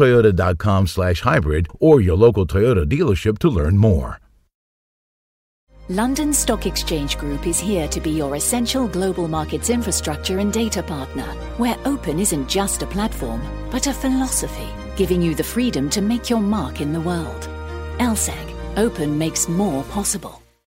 toyota.com slash hybrid or your local Toyota dealership to learn more. London Stock Exchange Group is here to be your essential global markets infrastructure and data partner, where open isn't just a platform, but a philosophy, giving you the freedom to make your mark in the world. LSEG, open makes more possible.